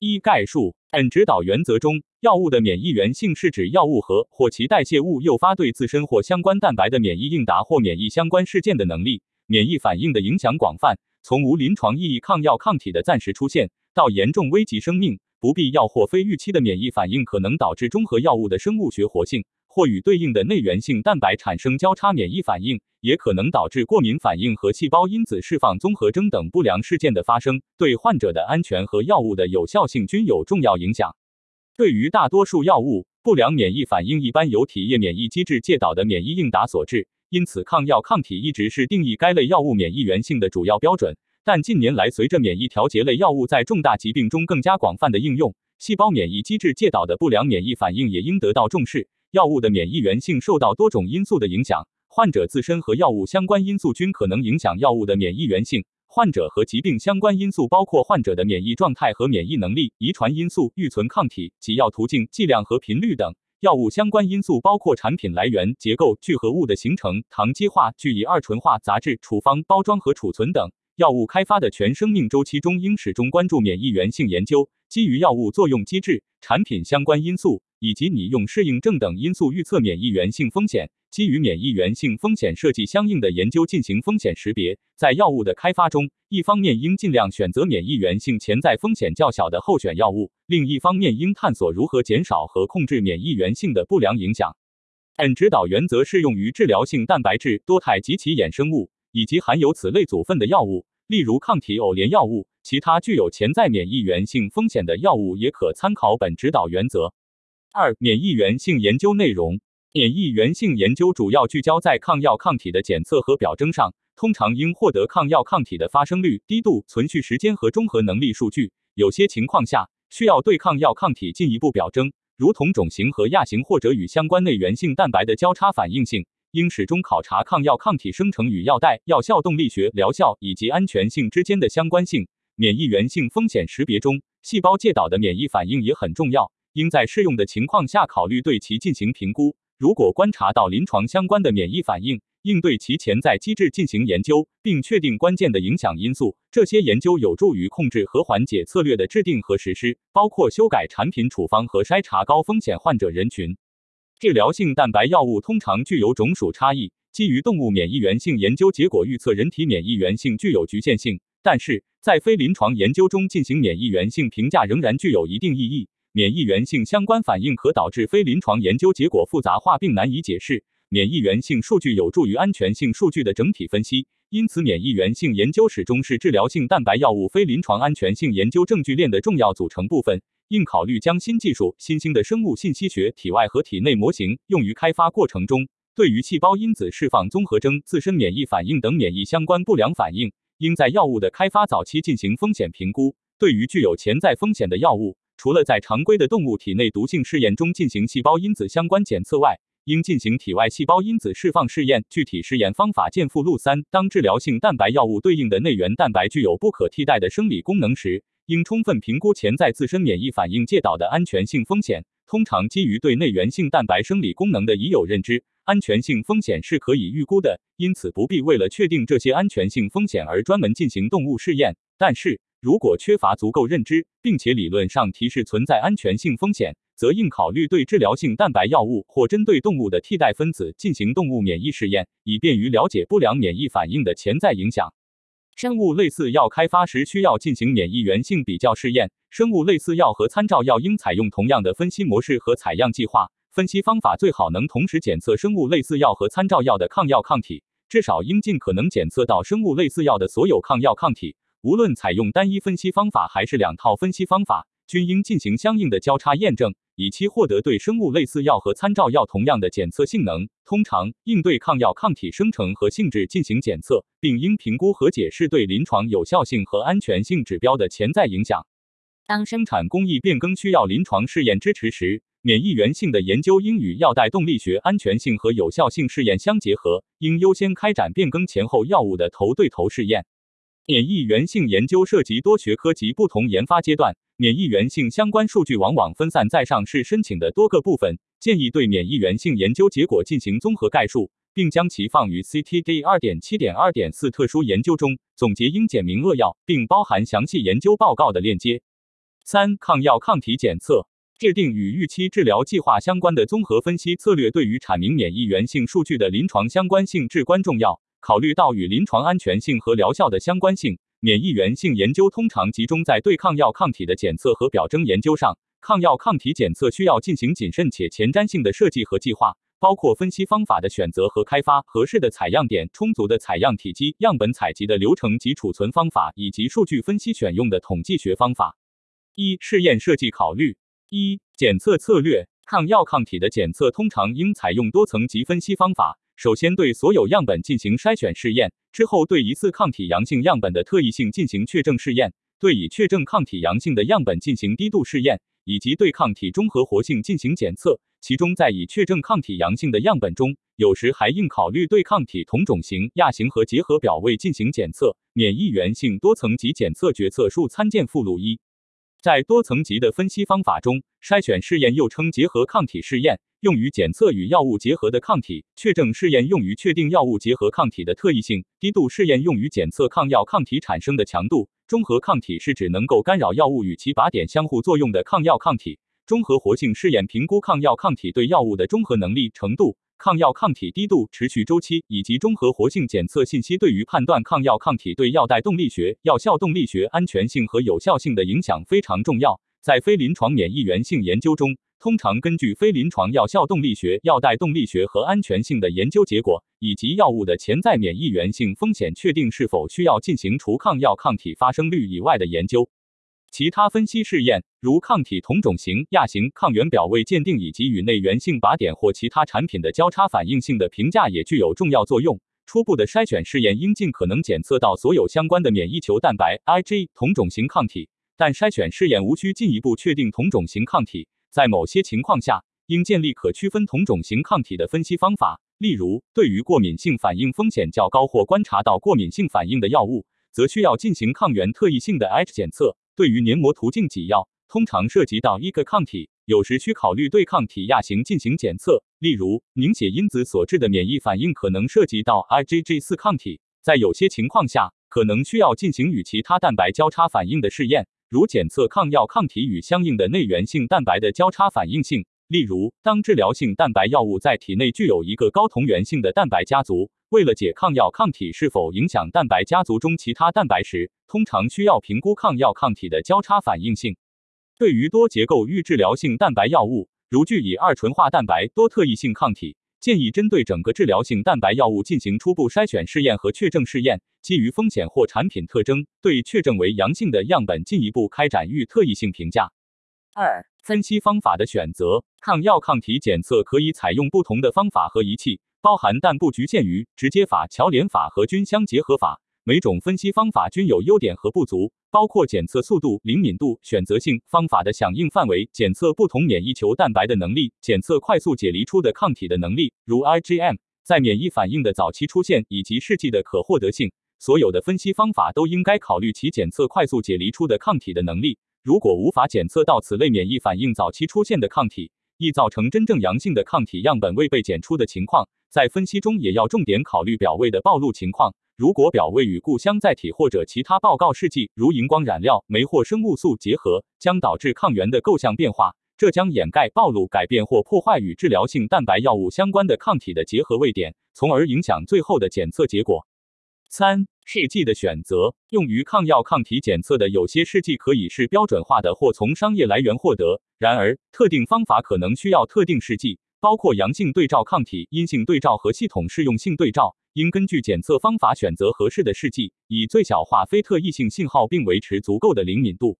一概述。N 指导原则中，药物的免疫原性是指药物和或其代谢物诱发对自身或相关蛋白的免疫应答或免疫相关事件的能力。免疫反应的影响广泛，从无临床意义抗药抗体的暂时出现，到严重危及生命、不必要或非预期的免疫反应，可能导致中和药物的生物学活性。或与对应的内源性蛋白产生交叉免疫反应，也可能导致过敏反应和细胞因子释放综合征等不良事件的发生，对患者的安全和药物的有效性均有重要影响。对于大多数药物，不良免疫反应一般由体液免疫机制介导的免疫应答所致，因此抗药抗体一直是定义该类药物免疫原性的主要标准。但近年来，随着免疫调节类药物在重大疾病中更加广泛的应用，细胞免疫机制介导的不良免疫反应也应得到重视。药物的免疫原性受到多种因素的影响，患者自身和药物相关因素均可能影响药物的免疫原性。患者和疾病相关因素包括患者的免疫状态和免疫能力、遗传因素、预存抗体、给药途径、剂量和频率等。药物相关因素包括产品来源、结构、聚合物的形成、糖基化、聚乙二醇化、杂质、处方、包装和储存等。药物开发的全生命周期中，应始终关注免疫原性研究，基于药物作用机制、产品相关因素。以及拟用适应症等因素预测免疫原性风险，基于免疫原性风险设计相应的研究进行风险识别。在药物的开发中，一方面应尽量选择免疫原性潜在风险较小的候选药物，另一方面应探索如何减少和控制免疫原性的不良影响。本指导原则适用于治疗性蛋白质多肽及其衍生物，以及含有此类组分的药物，例如抗体偶联药物。其他具有潜在免疫原性风险的药物也可参考本指导原则。二、免疫原性研究内容。免疫原性研究主要聚焦在抗药抗体的检测和表征上，通常应获得抗药抗体的发生率、低度、存续时间和中和能力数据。有些情况下，需要对抗药抗体进一步表征，如同种型和亚型或者与相关内源性蛋白的交叉反应性。应始终考察抗药抗体生成与药代、药效动力学、疗效以及安全性之间的相关性。免疫原性风险识别中，细胞介导的免疫反应也很重要。应在适用的情况下考虑对其进行评估。如果观察到临床相关的免疫反应，应对其潜在机制进行研究，并确定关键的影响因素。这些研究有助于控制和缓解策略的制定和实施，包括修改产品处方和筛查高风险患者人群。治疗性蛋白药物通常具有种属差异，基于动物免疫原性研究结果预测人体免疫原性具有局限性，但是在非临床研究中进行免疫原性评价仍然具有一定意义。免疫原性相关反应可导致非临床研究结果复杂化并难以解释。免疫原性数据有助于安全性数据的整体分析，因此免疫原性研究始终是治疗性蛋白药物非临床安全性研究证据链的重要组成部分。应考虑将新技术、新兴的生物信息学体外和体内模型用于开发过程中。对于细胞因子释放综合征、自身免疫反应等免疫相关不良反应，应在药物的开发早期进行风险评估。对于具有潜在风险的药物，除了在常规的动物体内毒性试验中进行细胞因子相关检测外，应进行体外细胞因子释放试验。具体试验方法见附录三。当治疗性蛋白药物对应的内源蛋白具有不可替代的生理功能时，应充分评估潜在自身免疫反应介导的安全性风险。通常基于对内源性蛋白生理功能的已有认知，安全性风险是可以预估的，因此不必为了确定这些安全性风险而专门进行动物试验。但是，如果缺乏足够认知，并且理论上提示存在安全性风险，则应考虑对治疗性蛋白药物或针对动物的替代分子进行动物免疫试验，以便于了解不良免疫反应的潜在影响。生物类似药开发时需要进行免疫原性比较试验，生物类似药和参照药应采用同样的分析模式和采样计划。分析方法最好能同时检测生物类似药和参照药的抗药抗体，至少应尽可能检测到生物类似药的所有抗药抗体。无论采用单一分析方法还是两套分析方法，均应进行相应的交叉验证，以期获得对生物类似药和参照药同样的检测性能。通常应对抗药抗体生成和性质进行检测，并应评估和解释对临床有效性和安全性指标的潜在影响。当生产工艺变更需要临床试验支持时，免疫原性的研究应与药代动力学安全性和有效性试验相结合，应优先开展变更前后药物的头对头试验。免疫原性研究涉及多学科及不同研发阶段，免疫原性相关数据往往分散在上市申请的多个部分。建议对免疫原性研究结果进行综合概述，并将其放于 CTD 二点七点二点四特殊研究中。总结应简明扼要，并包含详细研究报告的链接。三、抗药抗体检测。制定与预期治疗计划相关的综合分析策略，对于阐明免疫原性数据的临床相关性至关重要。考虑到与临床安全性和疗效的相关性，免疫原性研究通常集中在对抗药抗体的检测和表征研究上。抗药抗体检测需要进行谨慎且前瞻性的设计和计划，包括分析方法的选择和开发、合适的采样点、充足的采样体积、样本采集的流程及储存方法，以及数据分析选用的统计学方法。一、试验设计考虑。一、检测策略：抗药抗体的检测通常应采用多层级分析方法。首先对所有样本进行筛选试验，之后对疑似抗体阳性样本的特异性进行确证试验，对已确证抗体阳性的样本进行低度试验，以及对抗体中和活性进行检测。其中，在已确证抗体阳性的样本中，有时还应考虑对抗体同种型、亚型和结合表位进行检测。免疫原性多层级检测决策数参见附录一。在多层级的分析方法中，筛选试验又称结合抗体试验，用于检测与药物结合的抗体；确证试验用于确定药物结合抗体的特异性；低度试验用于检测抗药抗体产生的强度；中和抗体是指能够干扰药物与其靶点相互作用的抗药抗体；中和活性试验评估抗药抗体对药物的中和能力程度。抗药抗体低度、持续周期以及中和活性检测信息对于判断抗药抗体对药代动力学、药效动力学安全性和有效性的影响非常重要。在非临床免疫原性研究中，通常根据非临床药效动力学、药代动力学和安全性的研究结果，以及药物的潜在免疫原性风险，确定是否需要进行除抗药抗体发生率以外的研究。其他分析试验，如抗体同种型、亚型、抗原表位鉴定以及与内源性靶点或其他产品的交叉反应性的评价，也具有重要作用。初步的筛选试验应尽可能检测到所有相关的免疫球蛋白 （Ig） 同种型抗体，但筛选试验无需进一步确定同种型抗体。在某些情况下，应建立可区分同种型抗体的分析方法，例如对于过敏性反应风险较高或观察到过敏性反应的药物，则需要进行抗原特异性的 Ig 检测。对于黏膜途径给药，通常涉及到一个抗体，有时需考虑对抗体亚型进行检测。例如，凝血因子所致的免疫反应可能涉及到 IgG4 抗体。在有些情况下，可能需要进行与其他蛋白交叉反应的试验，如检测抗药抗体与相应的内源性蛋白的交叉反应性。例如，当治疗性蛋白药物在体内具有一个高同源性的蛋白家族。为了解抗药抗体是否影响蛋白家族中其他蛋白时，通常需要评估抗药抗体的交叉反应性。对于多结构预治疗性蛋白药物，如聚乙二醇化蛋白多特异性抗体，建议针对整个治疗性蛋白药物进行初步筛选试验和确证试验，基于风险或产品特征，对确证为阳性的样本进一步开展预特异性评价。二、分析方法的选择，抗药抗体检测可以采用不同的方法和仪器。包含但不局限于直接法、桥联法和菌相结合法。每种分析方法均有优点和不足，包括检测速度、灵敏度、选择性、方法的响应范围、检测不同免疫球蛋白的能力、检测快速解离出的抗体的能力，如 IgM，在免疫反应的早期出现以及试剂的可获得性。所有的分析方法都应该考虑其检测快速解离出的抗体的能力。如果无法检测到此类免疫反应早期出现的抗体，易造成真正阳性的抗体样本未被检出的情况。在分析中也要重点考虑表位的暴露情况。如果表位与故乡载体或者其他报告试剂，如荧光染料、酶或生物素结合，将导致抗原的构象变化，这将掩盖、暴露、改变或破坏与治疗性蛋白药物相关的抗体的结合位点，从而影响最后的检测结果。三、试剂的选择。用于抗药抗体检测的有些试剂可以是标准化的或从商业来源获得，然而特定方法可能需要特定试剂。包括阳性对照抗体、阴性对照和系统适用性对照，应根据检测方法选择合适的试剂，以最小化非特异性信号，并维持足够的灵敏度。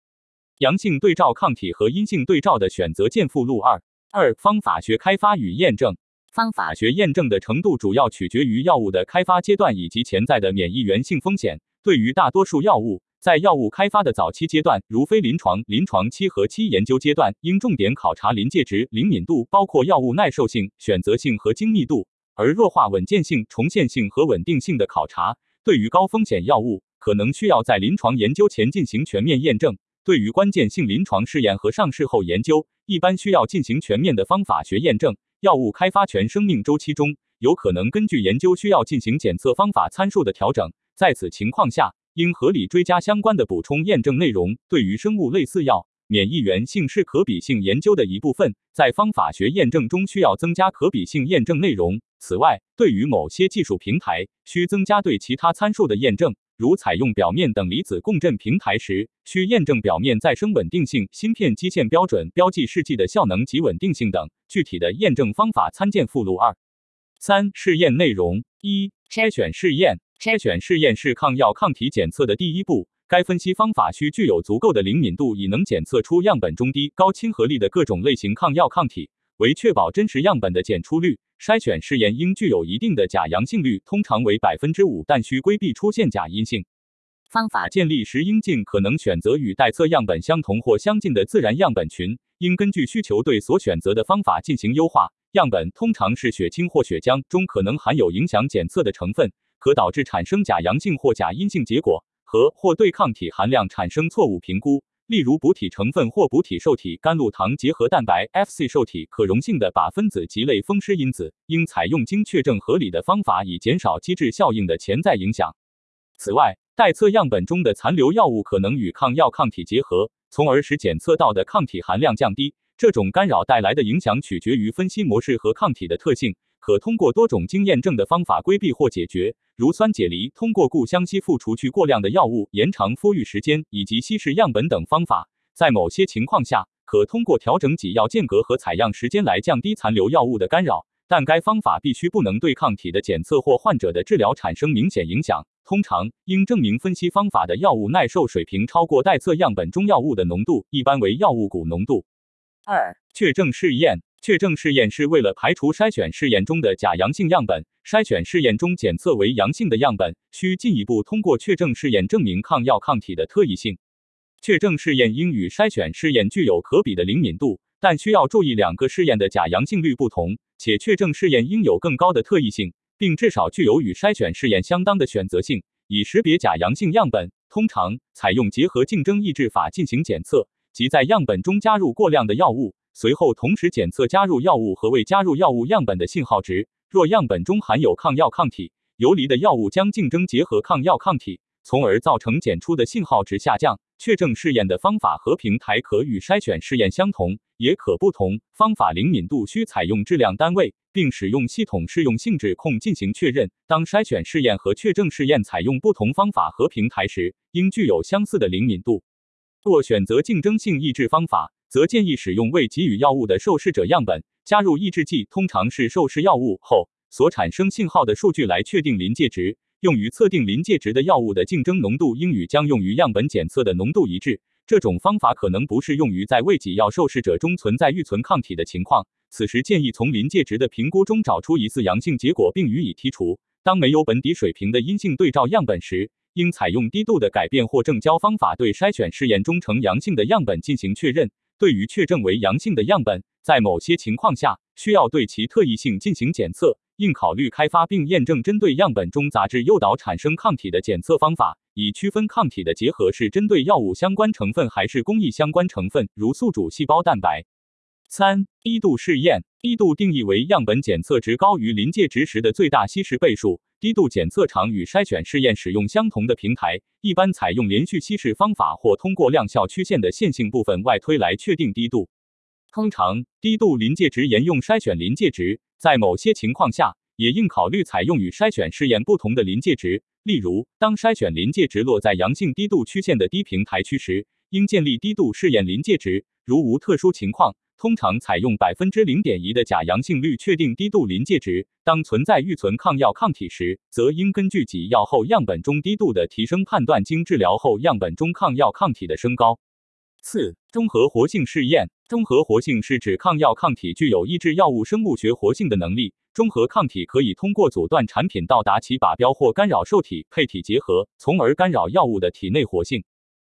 阳性对照抗体和阴性对照的选择见附录二。二、方法学开发与验证。方法学验证的程度主要取决于药物的开发阶段以及潜在的免疫原性风险。对于大多数药物，在药物开发的早期阶段，如非临床、临床期和期研究阶段，应重点考察临界值、灵敏度，包括药物耐受性、选择性和精密度；而弱化稳健性、重现性和稳定性的考察，对于高风险药物，可能需要在临床研究前进行全面验证；对于关键性临床试验和上市后研究，一般需要进行全面的方法学验证。药物开发全生命周期中，有可能根据研究需要进行检测方法参数的调整，在此情况下。应合理追加相关的补充验证内容。对于生物类似药，免疫原性是可比性研究的一部分，在方法学验证中需要增加可比性验证内容。此外，对于某些技术平台，需增加对其他参数的验证，如采用表面等离子共振平台时，需验证表面再生稳定性、芯片基线标准标记试剂的效能及稳定性等。具体的验证方法参见附录二。三、试验内容一、筛选试验。筛选试验是抗药抗体检测的第一步，该分析方法需具有足够的灵敏度，以能检测出样本中低、高亲和力的各种类型抗药抗体。为确保真实样本的检出率，筛选试验应具有一定的假阳性率，通常为百分之五，但需规避出现假阴性。方法建立时应尽可能选择与待测样本相同或相近的自然样本群，应根据需求对所选择的方法进行优化。样本通常是血清或血浆中可能含有影响检测的成分，可导致产生假阳性或假阴性结果，和或对抗体含量产生错误评估。例如，补体成分或补体受体甘露糖结合蛋白 （Fc） 受体可溶性的靶分子及类风湿因子，应采用经确证合理的方法，以减少机制效应的潜在影响。此外，待测样本中的残留药物可能与抗药抗体结合，从而使检测到的抗体含量降低。这种干扰带来的影响取决于分析模式和抗体的特性。可通过多种经验证的方法规避或解决，如酸解离、通过固相吸附除去过量的药物、延长孵育时间以及稀释样本等方法。在某些情况下，可通过调整给药间隔和采样时间来降低残留药物的干扰，但该方法必须不能对抗体的检测或患者的治疗产生明显影响。通常应证明分析方法的药物耐受水平超过待测样本中药物的浓度，一般为药物钴浓度。二、确证试验。确证试验是为了排除筛选试验中的假阳性样本。筛选试验中检测为阳性的样本，需进一步通过确证试验证明抗药抗体的特异性。确证试验应与筛选试验具有可比的灵敏度，但需要注意两个试验的假阳性率不同，且确证试验应有更高的特异性，并至少具有与筛选试验相当的选择性，以识别假阳性样本。通常采用结合竞争抑制法进行检测，即在样本中加入过量的药物。随后同时检测加入药物和未加入药物样本的信号值，若样本中含有抗药抗体，游离的药物将竞争结合抗药抗体，从而造成检出的信号值下降。确证试验的方法和平台可与筛选试验相同，也可不同。方法灵敏度需采用质量单位，并使用系统适用性质控进行确认。当筛选试验和确证试验采用不同方法和平台时，应具有相似的灵敏度。若选择竞争性抑制方法，则建议使用未给予药物的受试者样本，加入抑制剂，通常是受试药物后所产生信号的数据来确定临界值。用于测定临界值的药物的竞争浓度应与将用于样本检测的浓度一致。这种方法可能不适用于在未给药受试者中存在预存抗体的情况，此时建议从临界值的评估中找出疑似阳性结果并予以剔除。当没有本底水平的阴性对照样本时，应采用低度的改变或正交方法对筛选试验中呈阳性的样本进行确认。对于确证为阳性的样本，在某些情况下需要对其特异性进行检测，应考虑开发并验证针对样本中杂质诱导产生抗体的检测方法，以区分抗体的结合是针对药物相关成分还是工艺相关成分，如宿主细胞蛋白。三、低度试验。低度定义为样本检测值高于临界值时的最大稀释倍数。低度检测场与筛选试验使用相同的平台，一般采用连续稀释方法或通过量效曲线的线性部分外推来确定低度。通常，低度临界值沿用筛选临界值，在某些情况下，也应考虑采用与筛选试验不同的临界值。例如，当筛选临界值落在阳性低度曲线的低平台区时，应建立低度试验临界值。如无特殊情况，通常采用百分之零点一的假阳性率确定低度临界值。当存在预存抗药抗体时，则应根据给药后样本中低度的提升判断经治疗后样本中抗药抗体的升高。四、中和活性试验。中和活性是指抗药抗体具有抑制药物生物学活性的能力。中和抗体可以通过阻断产品到达其靶标或干扰受体配体结合，从而干扰药物的体内活性。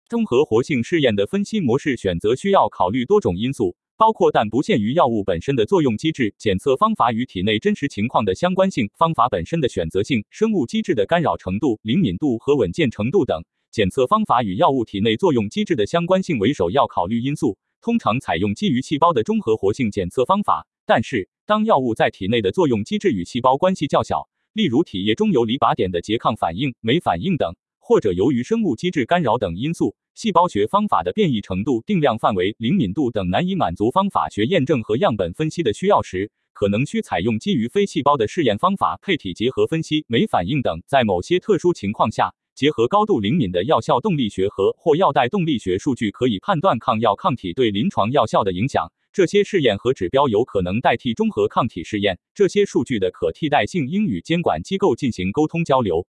中和活性试验的分析模式选择需要考虑多种因素。包括但不限于药物本身的作用机制、检测方法与体内真实情况的相关性、方法本身的选择性、生物机制的干扰程度、灵敏度和稳健程度等。检测方法与药物体内作用机制的相关性为首要考虑因素。通常采用基于细胞的中和活性检测方法，但是当药物在体内的作用机制与细胞关系较小，例如体液中游离靶点的拮抗反应、酶反应等，或者由于生物机制干扰等因素，细胞学方法的变异程度、定量范围、灵敏度等难以满足方法学验证和样本分析的需要时，可能需采用基于非细胞的试验方法，配体结合分析、酶反应等。在某些特殊情况下，结合高度灵敏的药效动力学和或药代动力学数据，可以判断抗药抗体对临床药效的影响。这些试验和指标有可能代替中和抗体试验。这些数据的可替代性应与监管机构进行沟通交流。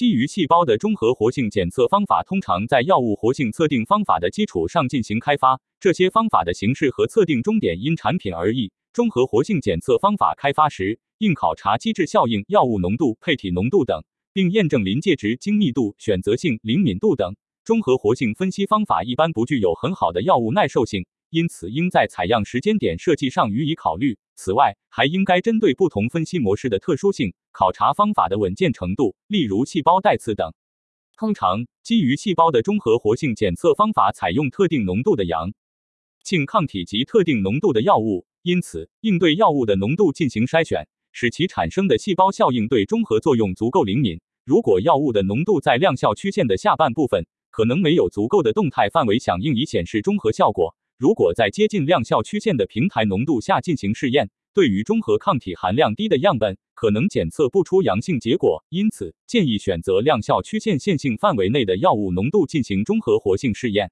基于细胞的中和活性检测方法通常在药物活性测定方法的基础上进行开发。这些方法的形式和测定终点因产品而异。中和活性检测方法开发时，应考察机制效应、药物浓度、配体浓度等。并验证临界值、精密度、选择性、灵敏度等。中和活性分析方法一般不具有很好的药物耐受性，因此应在采样时间点设计上予以考虑。此外，还应该针对不同分析模式的特殊性，考察方法的稳健程度，例如细胞代次等。通常，基于细胞的中和活性检测方法采用特定浓度的阳性抗体及特定浓度的药物，因此应对药物的浓度进行筛选。使其产生的细胞效应对中和作用足够灵敏。如果药物的浓度在量效曲线的下半部分，可能没有足够的动态范围响应以显示中和效果。如果在接近量效曲线的平台浓度下进行试验，对于中和抗体含量低的样本，可能检测不出阳性结果。因此，建议选择量效曲线线性范围内的药物浓度进行中和活性试验。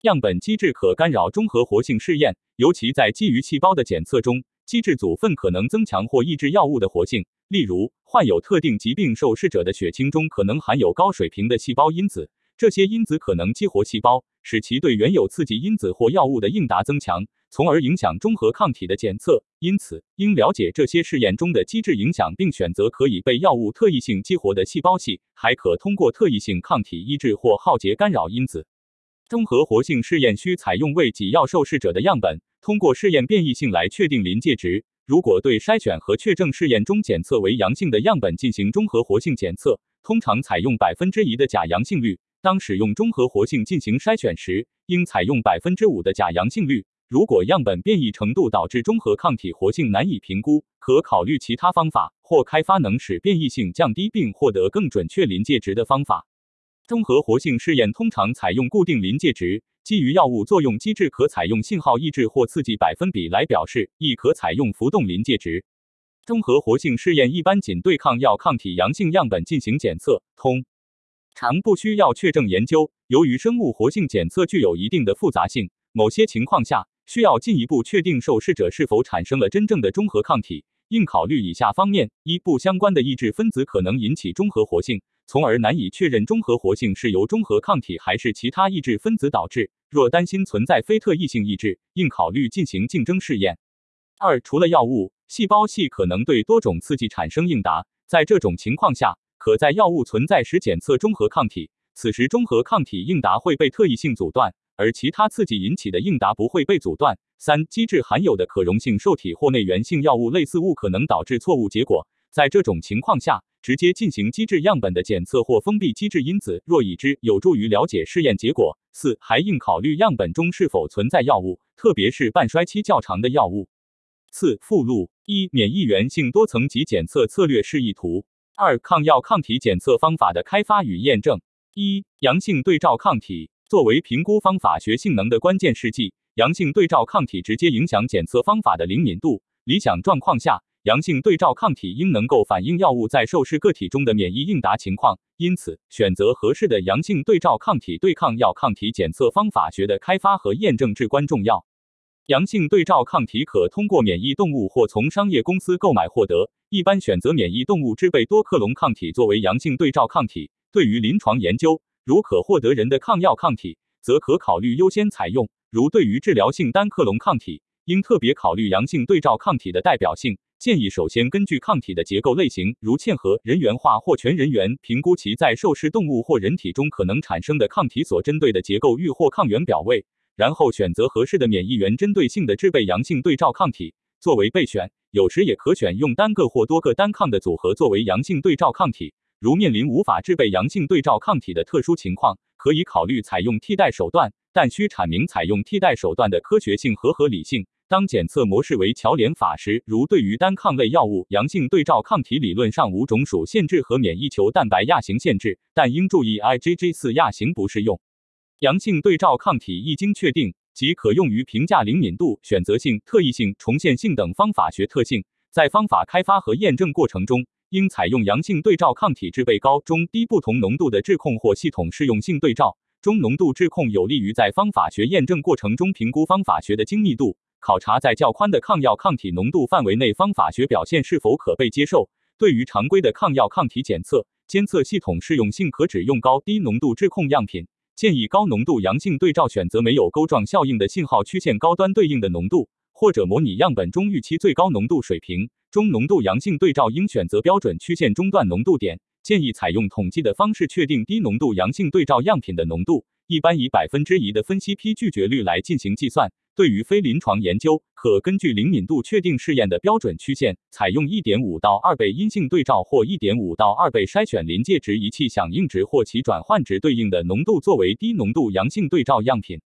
样本机制可干扰中和活性试验，尤其在基于细胞的检测中。机制组分可能增强或抑制药物的活性，例如患有特定疾病受试者的血清中可能含有高水平的细胞因子，这些因子可能激活细胞，使其对原有刺激因子或药物的应答增强，从而影响中和抗体的检测。因此，应了解这些试验中的机制影响，并选择可以被药物特异性激活的细胞系。还可通过特异性抗体抑制或耗竭干扰因子。中和活性试验需采用为给药受试者的样本。通过试验变异性来确定临界值。如果对筛选和确证试验中检测为阳性的样本进行中和活性检测，通常采用百分之一的假阳性率。当使用中和活性进行筛选时，应采用百分之五的假阳性率。如果样本变异程度导致中和抗体活性难以评估，可考虑其他方法或开发能使变异性降低并获得更准确临界值的方法。中和活性试验通常采用固定临界值。基于药物作用机制，可采用信号抑制或刺激百分比来表示，亦可采用浮动临界值。中和活性试验一般仅对抗药抗体阳性样本进行检测，通常不需要确证研究。由于生物活性检测具有一定的复杂性，某些情况下需要进一步确定受试者是否产生了真正的中和抗体，应考虑以下方面：一、不相关的抑制分子可能引起中和活性。从而难以确认中和活性是由中和抗体还是其他抑制分子导致。若担心存在非特异性抑制，应考虑进行竞争试验。二、除了药物，细胞系可能对多种刺激产生应答。在这种情况下，可在药物存在时检测中和抗体，此时中和抗体应答会被特异性阻断，而其他刺激引起的应答不会被阻断。三、机制含有的可溶性受体或内源性药物类似物可能导致错误结果。在这种情况下，直接进行机制样本的检测或封闭机制因子，若已知有助于了解试验结果。四还应考虑样本中是否存在药物，特别是半衰期较长的药物。四附录一免疫原性多层级检测策略示意图。二抗药抗体检测方法的开发与验证。一阳性对照抗体作为评估方法学性能的关键试剂，阳性对照抗体直接影响检测方法的灵敏度。理想状况下。阳性对照抗体应能够反映药物在受试个体中的免疫应答情况，因此选择合适的阳性对照抗体对抗药抗体检测方法学的开发和验证至关重要。阳性对照抗体可通过免疫动物或从商业公司购买获得，一般选择免疫动物制备多克隆抗体作为阳性对照抗体。对于临床研究，如可获得人的抗药抗体，则可考虑优先采用；如对于治疗性单克隆抗体，应特别考虑阳性对照抗体的代表性。建议首先根据抗体的结构类型，如嵌合、人源化或全人源，评估其在受试动物或人体中可能产生的抗体所针对的结构域或抗原表位，然后选择合适的免疫源，针对性的制备阳性对照抗体作为备选。有时也可选用单个或多个单抗的组合作为阳性对照抗体。如面临无法制备阳性对照抗体的特殊情况，可以考虑采用替代手段，但需阐明采用替代手段的科学性和合理性。当检测模式为桥联法时，如对于单抗类药物，阳性对照抗体理论上无种属限制和免疫球蛋白亚型限制，但应注意 IgG 四亚型不适用。阳性对照抗体一经确定，即可用于评价灵敏度、选择性、特异性、重现性等方法学特性。在方法开发和验证过程中，应采用阳性对照抗体制备高、中、低不同浓度的质控或系统适用性对照。中浓度质控有利于在方法学验证过程中评估方法学的精密度，考察在较宽的抗药抗体浓度范围内方法学表现是否可被接受。对于常规的抗药抗体检测，监测系统适用性可只用高低浓度质控样品。建议高浓度阳性对照选择没有钩状效应的信号曲线高端对应的浓度，或者模拟样本中预期最高浓度水平。中浓度阳性对照应选择标准曲线中段浓度点。建议采用统计的方式确定低浓度阳性对照样品的浓度，一般以百分之一的分析批拒绝率来进行计算。对于非临床研究，可根据灵敏度确定试验的标准曲线，采用一点五到二倍阴性对照或一点五到二倍筛选临界值仪器响应值或其转换值对应的浓度作为低浓度阳性对照样品。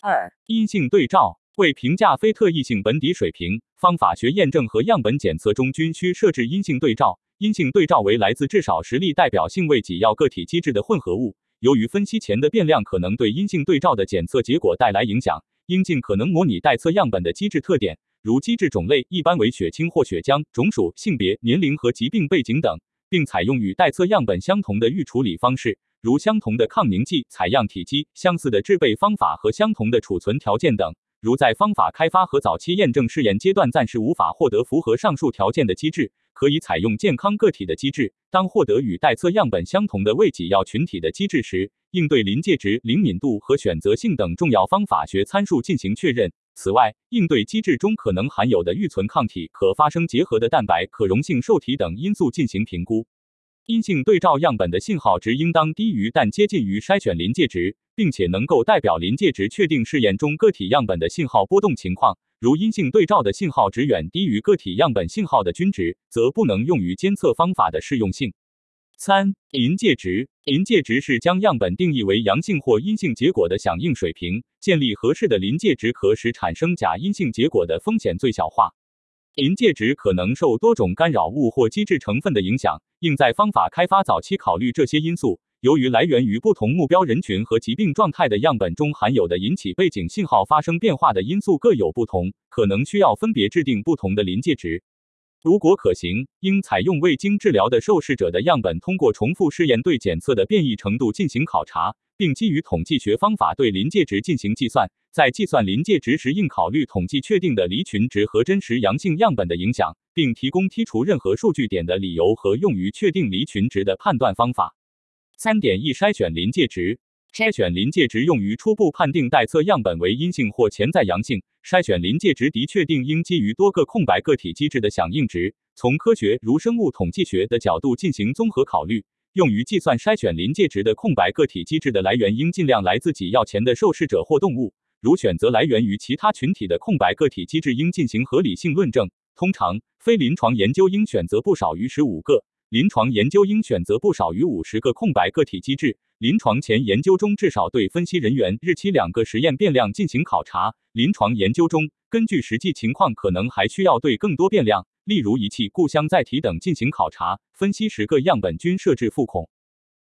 二、阴性对照为评价非特异性本底水平，方法学验证和样本检测中均需设置阴性对照。阴性对照为来自至少十例代表性位己药个体机制的混合物，由于分析前的变量可能对阴性对照的检测结果带来影响。应尽可能模拟待测样本的机制特点，如机制种类一般为血清或血浆，种属、性别、年龄和疾病背景等，并采用与待测样本相同的预处理方式，如相同的抗凝剂、采样体积、相似的制备方法和相同的储存条件等。如在方法开发和早期验证试验阶段暂时无法获得符合上述条件的机制，可以采用健康个体的机制。当获得与待测样本相同的未给药群体的机制时，应对临界值、灵敏度和选择性等重要方法学参数进行确认。此外，应对机制中可能含有的预存抗体、可发生结合的蛋白、可溶性受体等因素进行评估。阴性对照样本的信号值应当低于但接近于筛选临界值，并且能够代表临界值确定试验中个体样本的信号波动情况。如阴性对照的信号值远低于个体样本信号的均值，则不能用于监测方法的适用性。三、临界值，临界值是将样本定义为阳性或阴性结果的响应水平。建立合适的临界值，可使产生假阴性结果的风险最小化。临界值可能受多种干扰物或机制成分的影响，应在方法开发早期考虑这些因素。由于来源于不同目标人群和疾病状态的样本中含有的引起背景信号发生变化的因素各有不同，可能需要分别制定不同的临界值。如果可行，应采用未经治疗的受试者的样本，通过重复试验对检测的变异程度进行考察，并基于统计学方法对临界值进行计算。在计算临界值时，应考虑统计确定的离群值和真实阳性样本的影响，并提供剔除任何数据点的理由和用于确定离群值的判断方法。三点一筛选临界值。筛选临界值用于初步判定待测样本为阴性或潜在阳性。筛选临界值的确定应基于多个空白个体机制的响应值，从科学如生物统计学的角度进行综合考虑。用于计算筛选临界值的空白个体机制的来源应尽量来自己要前的受试者或动物。如选择来源于其他群体的空白个体机制，应进行合理性论证。通常，非临床研究应选择不少于十五个。临床研究应选择不少于五十个空白个体机制。临床前研究中至少对分析人员日期两个实验变量进行考察。临床研究中，根据实际情况，可能还需要对更多变量，例如仪器故乡载体等进行考察。分析十个样本均设置负孔。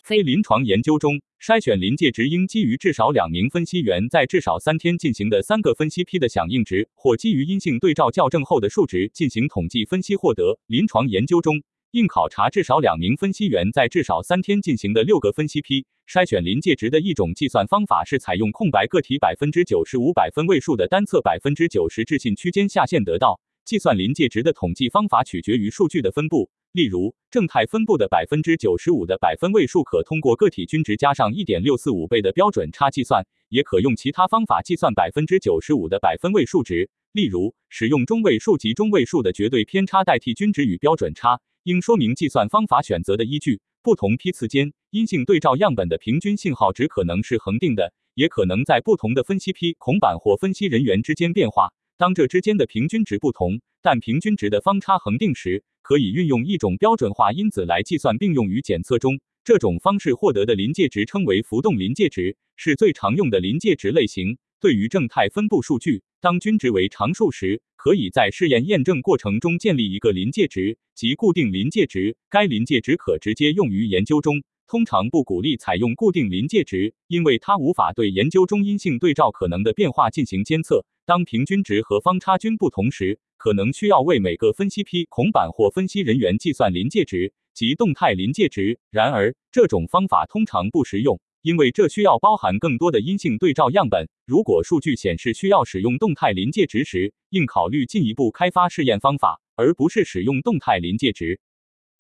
非临床研究中，筛选临界值应基于至少两名分析员在至少三天进行的三个分析批的响应值，或基于阴性对照校正后的数值进行统计分析获得。临床研究中。应考察至少两名分析员在至少三天进行的六个分析批。筛选临界值的一种计算方法是采用空白个体百分之九十五百分位数的单侧百分之九十置信区间下限得到。计算临界值的统计方法取决于数据的分布，例如正态分布的百分之九十五的百分位数可通过个体均值加上一点六四五倍的标准差计算，也可用其他方法计算百分之九十五的百分位数值，例如使用中位数及中位数的绝对偏差代替均值与标准差。应说明计算方法选择的依据。不同批次间阴性对照样本的平均信号值可能是恒定的，也可能在不同的分析批、孔板或分析人员之间变化。当这之间的平均值不同，但平均值的方差恒定时，可以运用一种标准化因子来计算并用于检测中。这种方式获得的临界值称为浮动临界值，是最常用的临界值类型。对于正态分布数据，当均值为常数时，可以在试验验证过程中建立一个临界值，即固定临界值。该临界值可直接用于研究中。通常不鼓励采用固定临界值，因为它无法对研究中阴性对照可能的变化进行监测。当平均值和方差均不同时，可能需要为每个分析批孔板或分析人员计算临界值及动态临界值。然而，这种方法通常不实用，因为这需要包含更多的阴性对照样本。如果数据显示需要使用动态临界值时，应考虑进一步开发试验方法，而不是使用动态临界值。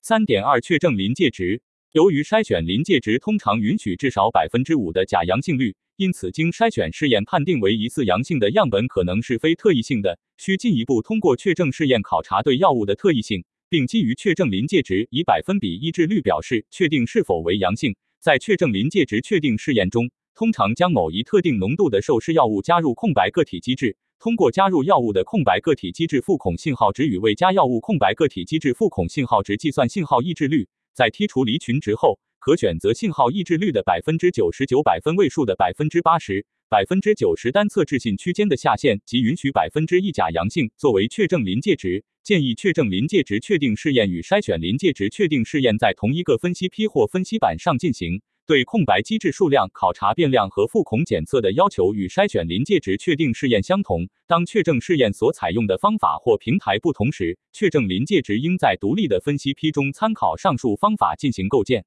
三点二确证临界值。由于筛选临界值通常允许至少百分之五的假阳性率，因此经筛选试验判定为疑似阳性的样本可能是非特异性的，需进一步通过确证试验考察对药物的特异性，并基于确证临界值以百分比抑制率表示确定是否为阳性。在确证临界值确定试验中，通常将某一特定浓度的受试药物加入空白个体机制，通过加入药物的空白个体机制负孔信号值与未加药物空白个体机制负孔信号值计算信号抑制率。在剔除离群值后，可选择信号抑制率的百分之九十九百分位数的百分之八十、百分之九十单侧置信区间的下限及允许百分之一假阳性作为确证临界值。建议确证临界值确定试验与筛选临界值确定试验在同一个分析批或分析板上进行。对空白机制数量、考察变量和复孔检测的要求与筛选临界值确定试验相同。当确证试验所采用的方法或平台不同时，确证临界值应在独立的分析批中参考上述方法进行构建。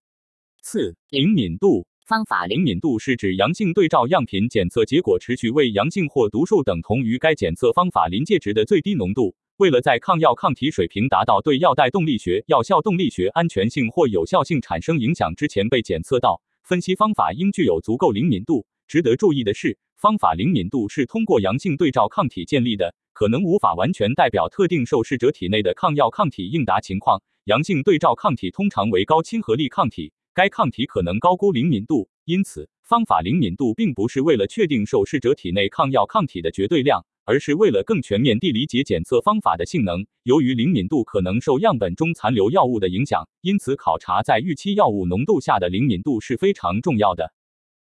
四、灵敏度方法灵敏度是指阳性对照样品检测结果持续为阳性或读数等同于该检测方法临界值的最低浓度。为了在抗药抗体水平达到对药代动力学、药效动力学安全性或有效性产生影响之前被检测到，分析方法应具有足够灵敏度。值得注意的是，方法灵敏度是通过阳性对照抗体建立的，可能无法完全代表特定受试者体内的抗药抗体应答情况。阳性对照抗体通常为高亲和力抗体，该抗体可能高估灵敏度，因此方法灵敏度并不是为了确定受试者体内抗药抗体的绝对量。而是为了更全面地理解检测方法的性能。由于灵敏度可能受样本中残留药物的影响，因此考察在预期药物浓度下的灵敏度是非常重要的。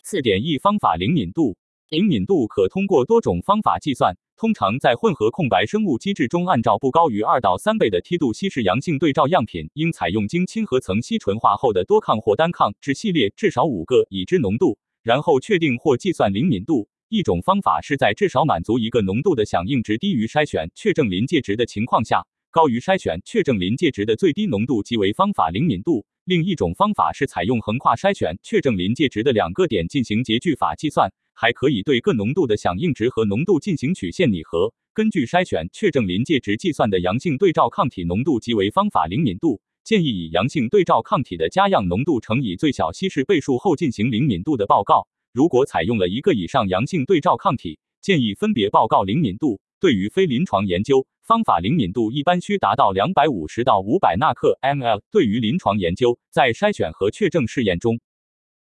四点一方法灵敏度，灵敏度可通过多种方法计算，通常在混合空白生物机制中，按照不高于二到三倍的梯度稀释阳性对照样品，应采用经亲和层烯醇化后的多抗或单抗至系列至少五个已知浓度，然后确定或计算灵敏度。一种方法是在至少满足一个浓度的响应值低于筛选确证临界值的情况下，高于筛选确证临界值的最低浓度即为方法灵敏度。另一种方法是采用横跨筛选确证临界值的两个点进行截距法计算，还可以对各浓度的响应值和浓度进行曲线拟合。根据筛选确证临界值计算的阳性对照抗体浓度即为方法灵敏度。建议以阳性对照抗体的加样浓度乘以最小稀释倍数后进行灵敏度的报告。如果采用了一个以上阳性对照抗体，建议分别报告灵敏度。对于非临床研究，方法灵敏度一般需达到两百五十到五百纳克 ml。对于临床研究，在筛选和确证试验中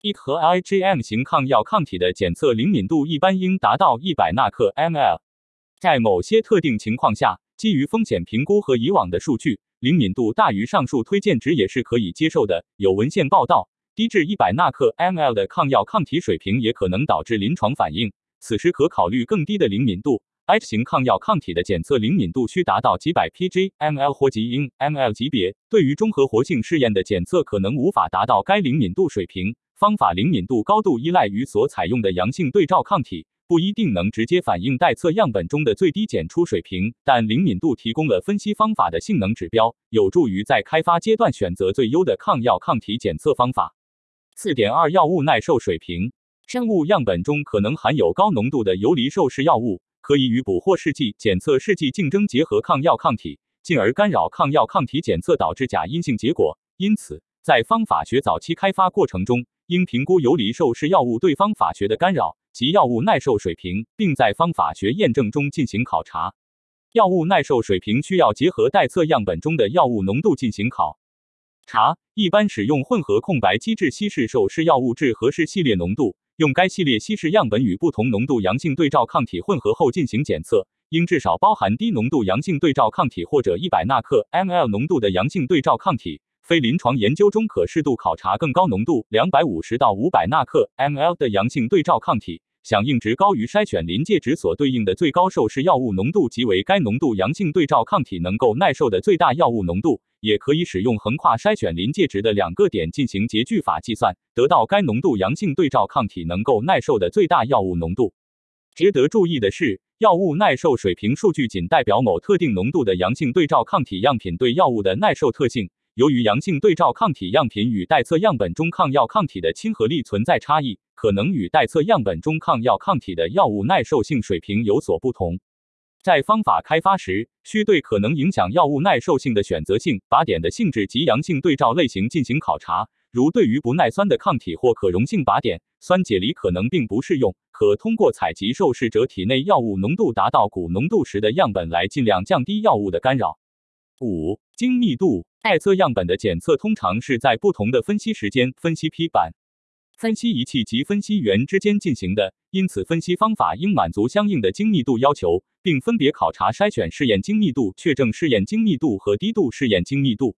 ，E 和 IgM 型抗药抗体的检测灵敏度一般应达到一百纳克 ml。在某些特定情况下，基于风险评估和以往的数据，灵敏度大于上述推荐值也是可以接受的。有文献报道。低至一百纳克 ml 的抗药抗体水平也可能导致临床反应，此时可考虑更低的灵敏度。H 型抗药抗体的检测灵敏度需达到几百 pg ml 或几英 ml 级别。对于中和活性试验的检测，可能无法达到该灵敏度水平。方法灵敏度高度依赖于所采用的阳性对照抗体，不一定能直接反映待测样本中的最低检出水平，但灵敏度提供了分析方法的性能指标，有助于在开发阶段选择最优的抗药抗体检测方法。四点二药物耐受水平，生物样本中可能含有高浓度的游离受试药物，可以与捕获试剂检测试剂竞争结合抗药抗体，进而干扰抗药抗体检测，导致假阴性结果。因此，在方法学早期开发过程中，应评估游离受试药物对方法学的干扰及药物耐受水平，并在方法学验证中进行考察。药物耐受水平需要结合待测样本中的药物浓度进行考。查一般使用混合空白机制稀释受试药物至合适系列浓度，用该系列稀释样本与不同浓度阳性对照抗体混合后进行检测，应至少包含低浓度阳性对照抗体或者一百纳克 ml 浓度的阳性对照抗体。非临床研究中可适度考察更高浓度两百五十到五百纳克 ml 的阳性对照抗体，响应值高于筛选临界值所对应的最高受试药物浓度，即为该浓度阳性对照抗体能够耐受的最大药物浓度。也可以使用横跨筛选临界值的两个点进行截距法计算，得到该浓度阳性对照抗体能够耐受的最大药物浓度。值得注意的是，药物耐受水平数据仅代表某特定浓度的阳性对照抗体样品对药物的耐受特性。由于阳性对照抗体样品与待测样本中抗药抗体的亲和力存在差异，可能与待测样本中抗药抗体的药物耐受性水平有所不同。在方法开发时，需对可能影响药物耐受性的选择性靶点的性质及阳性对照类型进行考察。如对于不耐酸的抗体或可溶性靶点，酸解离可能并不适用，可通过采集受试者体内药物浓度达到钴浓度时的样本来尽量降低药物的干扰。五、精密度。待测样本的检测通常是在不同的分析时间、分析批版、分析仪器及分析员之间进行的，因此分析方法应满足相应的精密度要求，并分别考察筛选试验精密度、确证试验精密度和低度试验精密度。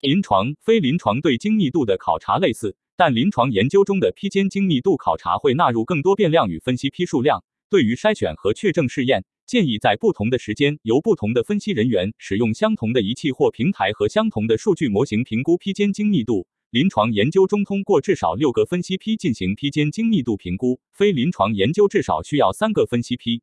临床、非临床对精密度的考察类似，但临床研究中的批间精密度考察会纳入更多变量与分析批数量。对于筛选和确证试验，建议在不同的时间，由不同的分析人员使用相同的仪器或平台和相同的数据模型评估批间精密度。临床研究中通过至少六个分析批进行批间精密度评估，非临床研究至少需要三个分析批。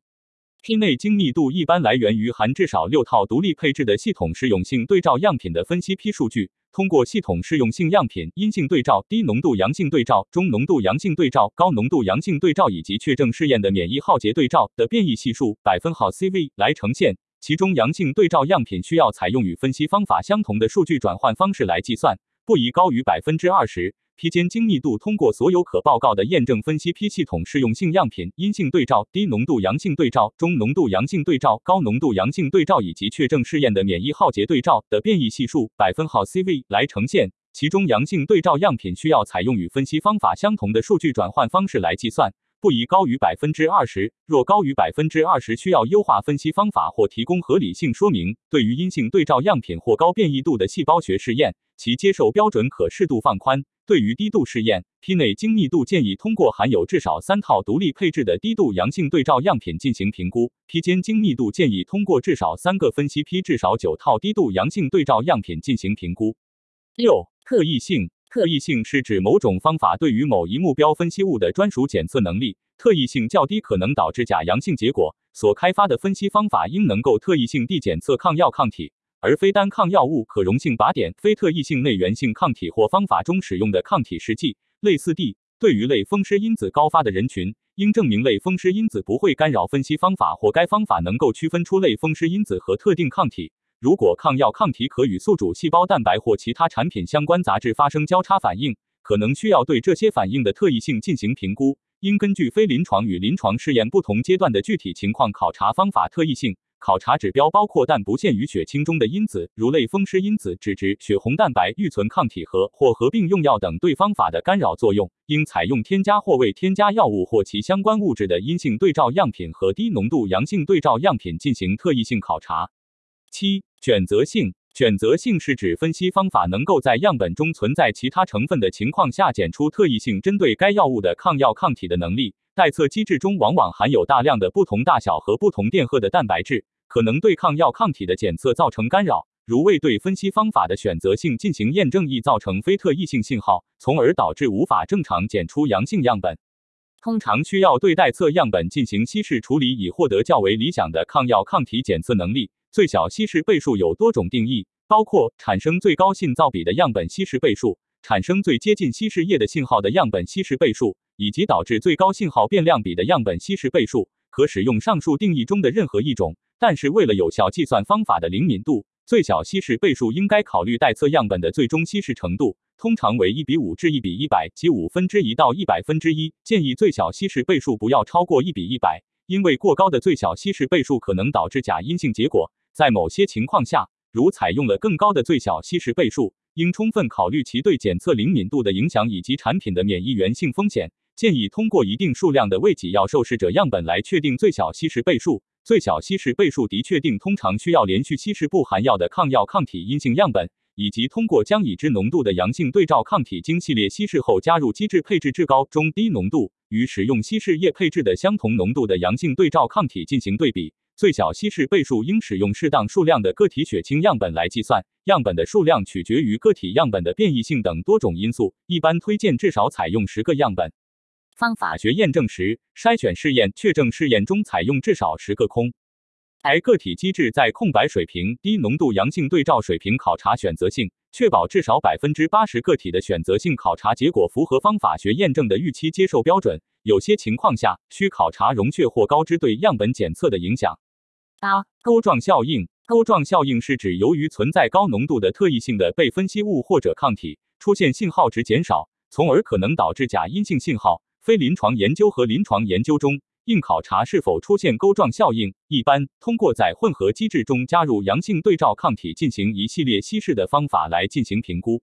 批内精密度一般来源于含至少六套独立配置的系统适用性对照样品的分析批数据。通过系统适用性样品、阴性对照、低浓度阳性对照、中浓度阳性对照、高浓度阳性对照以及确证试验的免疫耗竭对照的变异系数百分号 CV 来呈现。其中阳性对照样品需要采用与分析方法相同的数据转换方式来计算，不宜高于百分之二十。批间精密度通过所有可报告的验证分析批系统适用性样品、阴性对照、低浓度阳性对照、中浓度阳性对照、高浓度阳性对照以及确证试验的免疫耗竭对照的变异系数百分号 CV 来呈现。其中阳性对照样品需要采用与分析方法相同的数据转换方式来计算。不宜高于百分之二十，若高于百分之二十，需要优化分析方法或提供合理性说明。对于阴性对照样品或高变异度的细胞学试验，其接受标准可适度放宽。对于低度试验，批内精密度建议通过含有至少三套独立配置的低度阳性对照样品进行评估；批间精密度建议通过至少三个分析批至少九套低度阳性对照样品进行评估。六、特异性。特异性是指某种方法对于某一目标分析物的专属检测能力，特异性较低可能导致假阳性结果。所开发的分析方法应能够特异性地检测抗药抗体，而非单抗药物、可溶性靶点、非特异性内源性抗体或方法中使用的抗体试剂。类似地，对于类风湿因子高发的人群，应证明类风湿因子不会干扰分析方法，或该方法能够区分出类风湿因子和特定抗体。如果抗药抗体可与宿主细胞蛋白或其他产品相关杂质发生交叉反应，可能需要对这些反应的特异性进行评估。应根据非临床与临床试验不同阶段的具体情况考察方法特异性。考察指标包括但不限于血清中的因子，如类风湿因子、脂质、血红蛋白、预存抗体和或合并用药等对方法的干扰作用。应采用添加或未添加药物或其相关物质的阴性对照样品和低浓度阳性对照样品进行特异性考察。七、选择性。选择性是指分析方法能够在样本中存在其他成分的情况下，检出特异性针对该药物的抗药抗体的能力。待测机制中往往含有大量的不同大小和不同电荷的蛋白质，可能对抗药抗体的检测造成干扰。如未对分析方法的选择性进行验证，易造成非特异性信号，从而导致无法正常检出阳性样本。通常需要对待测样本进行稀释处理，以获得较为理想的抗药抗体检测能力。最小稀释倍数有多种定义，包括产生最高信噪比的样本稀释倍数、产生最接近稀释液的信号的样本稀释倍数，以及导致最高信号变量比的样本稀释倍数。可使用上述定义中的任何一种，但是为了有效计算方法的灵敏度，最小稀释倍数应该考虑待测样本的最终稀释程度，通常为一比五至一比一百，即五分之一到一百分之一。建议最小稀释倍数不要超过一比一百，因为过高的最小稀释倍数可能导致假阴性结果。在某些情况下，如采用了更高的最小稀释倍数，应充分考虑其对检测灵敏度的影响以及产品的免疫原性风险。建议通过一定数量的未给药受试者样本来确定最小稀释倍数。最小稀释倍数的确定通常需要连续稀释不含药的抗药抗体阴性样本，以及通过将已知浓度的阳性对照抗体经系列稀释后加入机制配置至高、中、低浓度与使用稀释液配置的相同浓度的阳性对照抗体进行对比。最小稀释倍数应使用适当数量的个体血清样本来计算，样本的数量取决于个体样本的变异性等多种因素，一般推荐至少采用十个样本。方法学验证时，筛选试验确证试验中采用至少十个空。而个体机制在空白水平、低浓度阳性对照水平考察选择性，确保至少百分之八十个体的选择性考察结果符合方法学验证的预期接受标准。有些情况下，需考察溶血或高脂对样本检测的影响。八钩状效应，钩状效应是指由于存在高浓度的特异性的被分析物或者抗体，出现信号值减少，从而可能导致假阴性信号。非临床研究和临床研究中，应考察是否出现钩状效应。一般通过在混合机制中加入阳性对照抗体进行一系列稀释的方法来进行评估。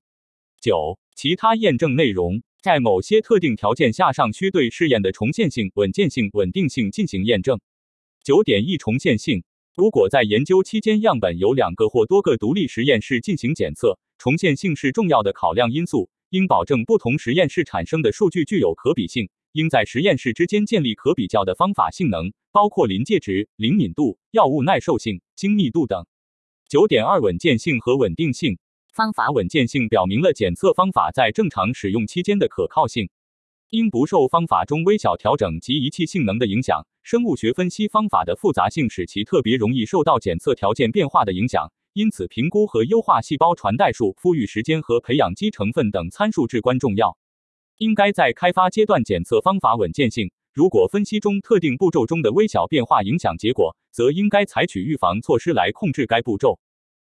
九其他验证内容，在某些特定条件下尚需对试验的重现性、稳健性、稳定性进行验证。九点一重现性，如果在研究期间样本有两个或多个独立实验室进行检测，重现性是重要的考量因素。应保证不同实验室产生的数据具有可比性，应在实验室之间建立可比较的方法性能，包括临界值、灵敏度、药物耐受性、精密度等。九点二稳健性和稳定性，方法稳健性表明了检测方法在正常使用期间的可靠性。因不受方法中微小调整及仪器性能的影响。生物学分析方法的复杂性使其特别容易受到检测条件变化的影响，因此评估和优化细胞传代数、孵育时间和培养基成分等参数至关重要。应该在开发阶段检测方法稳健性。如果分析中特定步骤中的微小变化影响结果，则应该采取预防措施来控制该步骤。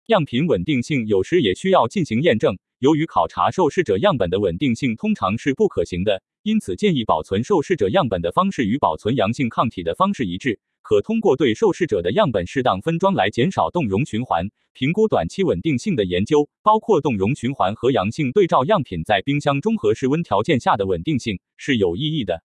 样品稳定性有时也需要进行验证。由于考察受试者样本的稳定性通常是不可行的，因此建议保存受试者样本的方式与保存阳性抗体的方式一致。可通过对受试者的样本适当分装来减少动溶循环。评估短期稳定性的研究包括动溶循环和阳性对照样品在冰箱中和室温条件下的稳定性是有意义的。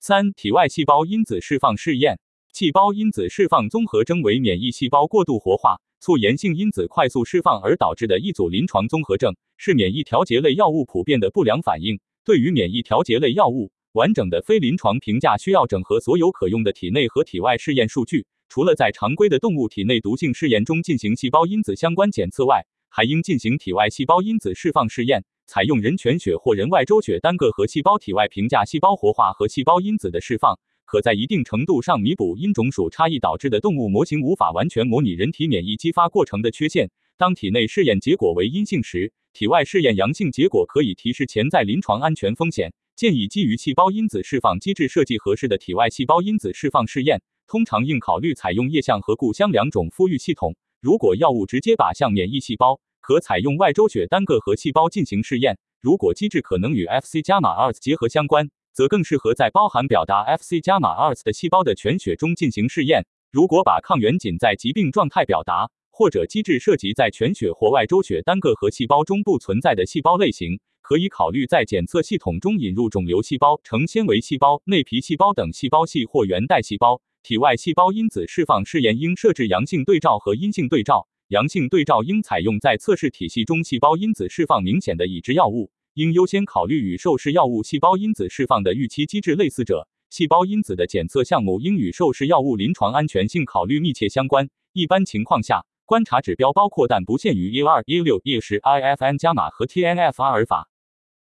三、体外细胞因子释放试验。细胞因子释放综合征为免疫细胞过度活化。促炎性因子快速释放而导致的一组临床综合症，是免疫调节类药物普遍的不良反应。对于免疫调节类药物，完整的非临床评价需要整合所有可用的体内和体外试验数据。除了在常规的动物体内毒性试验中进行细胞因子相关检测外，还应进行体外细胞因子释放试验，采用人全血或人外周血单个核细胞体外评价细胞活化和细胞因子的释放。可在一定程度上弥补因种属差异导致的动物模型无法完全模拟人体免疫激发过程的缺陷。当体内试验结果为阴性时，体外试验阳性结果可以提示潜在临床安全风险。建议基于细胞因子释放机制设计合适的体外细胞因子释放试验，通常应考虑采用液相和固相两种孵育系统。如果药物直接靶向免疫细胞，可采用外周血单个核细胞进行试验。如果机制可能与 Fc 伽马 Rs 结合相关。则更适合在包含表达 Fc 伽马 Rs 的细胞的全血中进行试验。如果把抗原仅在疾病状态表达，或者机制涉及在全血或外周血单个核细胞中不存在的细胞类型，可以考虑在检测系统中引入肿瘤细胞、成纤维细胞、内皮细胞等细胞系或原代细胞。体外细胞因子释放试验应设置阳性对照和阴性对照，阳性对照应采用在测试体系中细胞因子释放明显的已知药物。应优先考虑与受试药物细胞因子释放的预期机制类似者。细胞因子的检测项目应与受试药物临床安全性考虑密切相关。一般情况下，观察指标包括但不限于 E2、E6、E10、IFN 加码和 TNF 阿尔法。